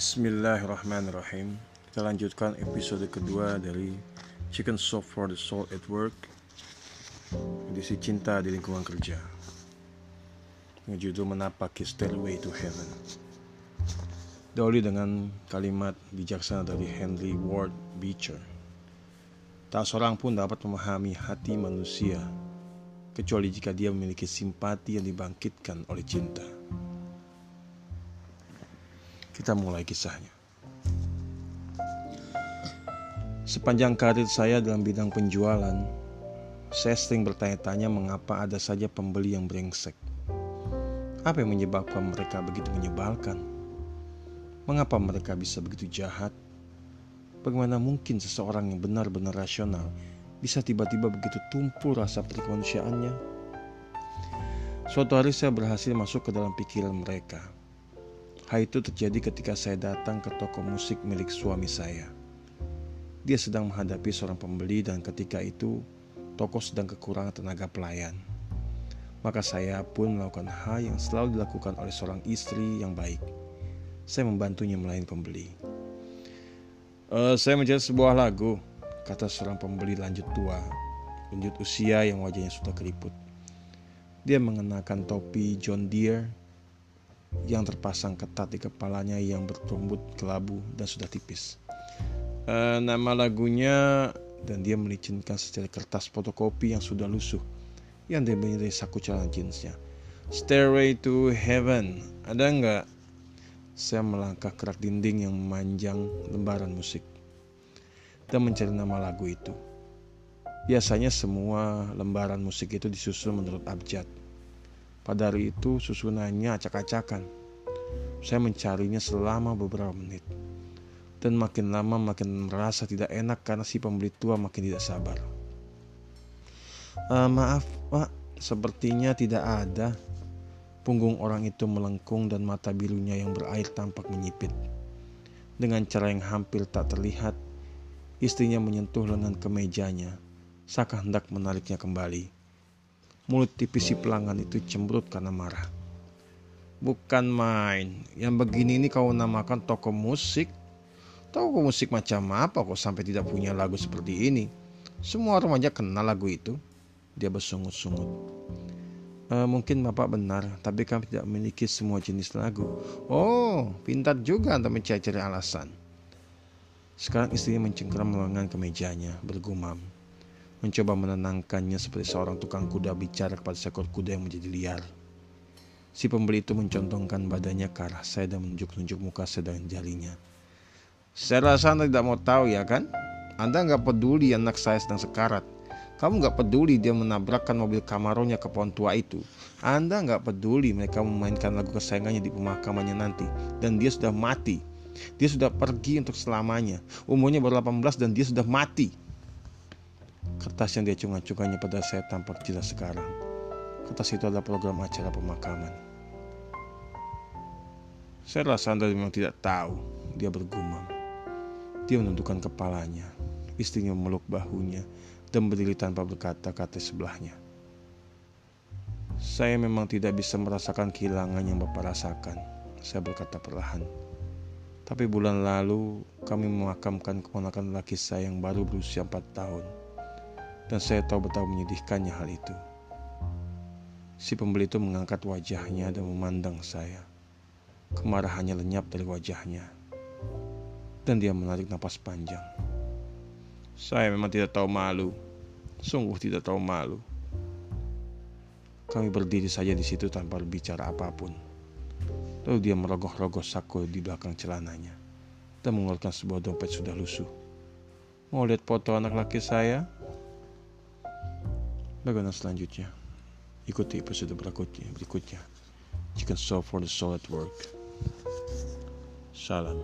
Bismillahirrahmanirrahim. Kita lanjutkan episode kedua dari Chicken Soup for the Soul at Work. Edisi cinta di lingkungan kerja. Ngejudul menapaki Stairway to Heaven. Doli dengan kalimat bijaksana dari Henry Ward Beecher. Tak seorang pun dapat memahami hati manusia Kecuali jika dia memiliki simpati yang dibangkitkan oleh cinta kita mulai kisahnya. Sepanjang karir saya dalam bidang penjualan, saya sering bertanya-tanya mengapa ada saja pembeli yang brengsek. Apa yang menyebabkan mereka begitu menyebalkan? Mengapa mereka bisa begitu jahat? Bagaimana mungkin seseorang yang benar-benar rasional bisa tiba-tiba begitu tumpul rasa perikemanusiaannya? Suatu hari saya berhasil masuk ke dalam pikiran mereka Hal itu terjadi ketika saya datang ke toko musik milik suami saya. Dia sedang menghadapi seorang pembeli dan ketika itu toko sedang kekurangan tenaga pelayan. Maka saya pun melakukan hal yang selalu dilakukan oleh seorang istri yang baik. Saya membantunya melayani pembeli. E, saya mencari sebuah lagu, kata seorang pembeli lanjut tua, lanjut usia yang wajahnya sudah keriput. Dia mengenakan topi John Deere yang terpasang ketat di kepalanya yang bertumbut kelabu dan sudah tipis. E, nama lagunya dan dia melicinkan secari kertas fotokopi yang sudah lusuh yang dia beli dari saku celana jeansnya. Stairway to Heaven, ada nggak? Saya melangkah kerak dinding yang memanjang lembaran musik dan mencari nama lagu itu. Biasanya semua lembaran musik itu disusun menurut abjad pada hari itu susunannya acak-acakan. Saya mencarinya selama beberapa menit. Dan makin lama makin merasa tidak enak karena si pembeli tua makin tidak sabar. Uh, maaf pak, sepertinya tidak ada. Punggung orang itu melengkung dan mata birunya yang berair tampak menyipit. Dengan cara yang hampir tak terlihat, istrinya menyentuh lengan kemejanya, seakan hendak menariknya kembali. Mulut tipis si pelanggan itu cemberut karena marah. Bukan main, yang begini ini kau namakan toko musik. Toko musik macam apa kok sampai tidak punya lagu seperti ini? Semua remaja kenal lagu itu. Dia bersungut-sungut. E, mungkin bapak benar, tapi kami tidak memiliki semua jenis lagu. Oh, pintar juga untuk mencari-cari alasan. Sekarang istrinya mencengkeram lengan ke mejanya, bergumam mencoba menenangkannya seperti seorang tukang kuda bicara kepada seekor kuda yang menjadi liar. Si pembeli itu mencontohkan badannya ke arah saya dan menunjuk-nunjuk muka saya dengan jarinya. Saya rasa Anda tidak mau tahu ya kan? Anda nggak peduli anak saya sedang sekarat. Kamu nggak peduli dia menabrakkan mobil Camaronya ke pohon tua itu. Anda nggak peduli mereka memainkan lagu kesayangannya di pemakamannya nanti. Dan dia sudah mati. Dia sudah pergi untuk selamanya. Umurnya baru 18 dan dia sudah mati. Kertas yang dia acung-acungkannya pada saya tampak jelas sekarang. Kertas itu adalah program acara pemakaman. Saya rasa Anda memang tidak tahu, dia bergumam. Dia menundukkan kepalanya, istrinya memeluk bahunya, dan berdiri tanpa berkata-kata sebelahnya. Saya memang tidak bisa merasakan kehilangan yang Bapak rasakan, saya berkata perlahan. Tapi bulan lalu kami memakamkan keponakan laki saya yang baru berusia 4 tahun dan saya tahu betapa menyedihkannya hal itu. Si pembeli itu mengangkat wajahnya dan memandang saya. Kemarahannya lenyap dari wajahnya. Dan dia menarik napas panjang. Saya memang tidak tahu malu. Sungguh tidak tahu malu. Kami berdiri saja di situ tanpa berbicara apa pun. Lalu dia merogoh-rogoh saku di belakang celananya dan mengeluarkan sebuah dompet sudah lusuh. Mau lihat foto anak laki saya? Bagaimana selanjutnya? Ikuti episode berikutnya. berikutnya. Chicken Soup for the Soul at Work. Salam.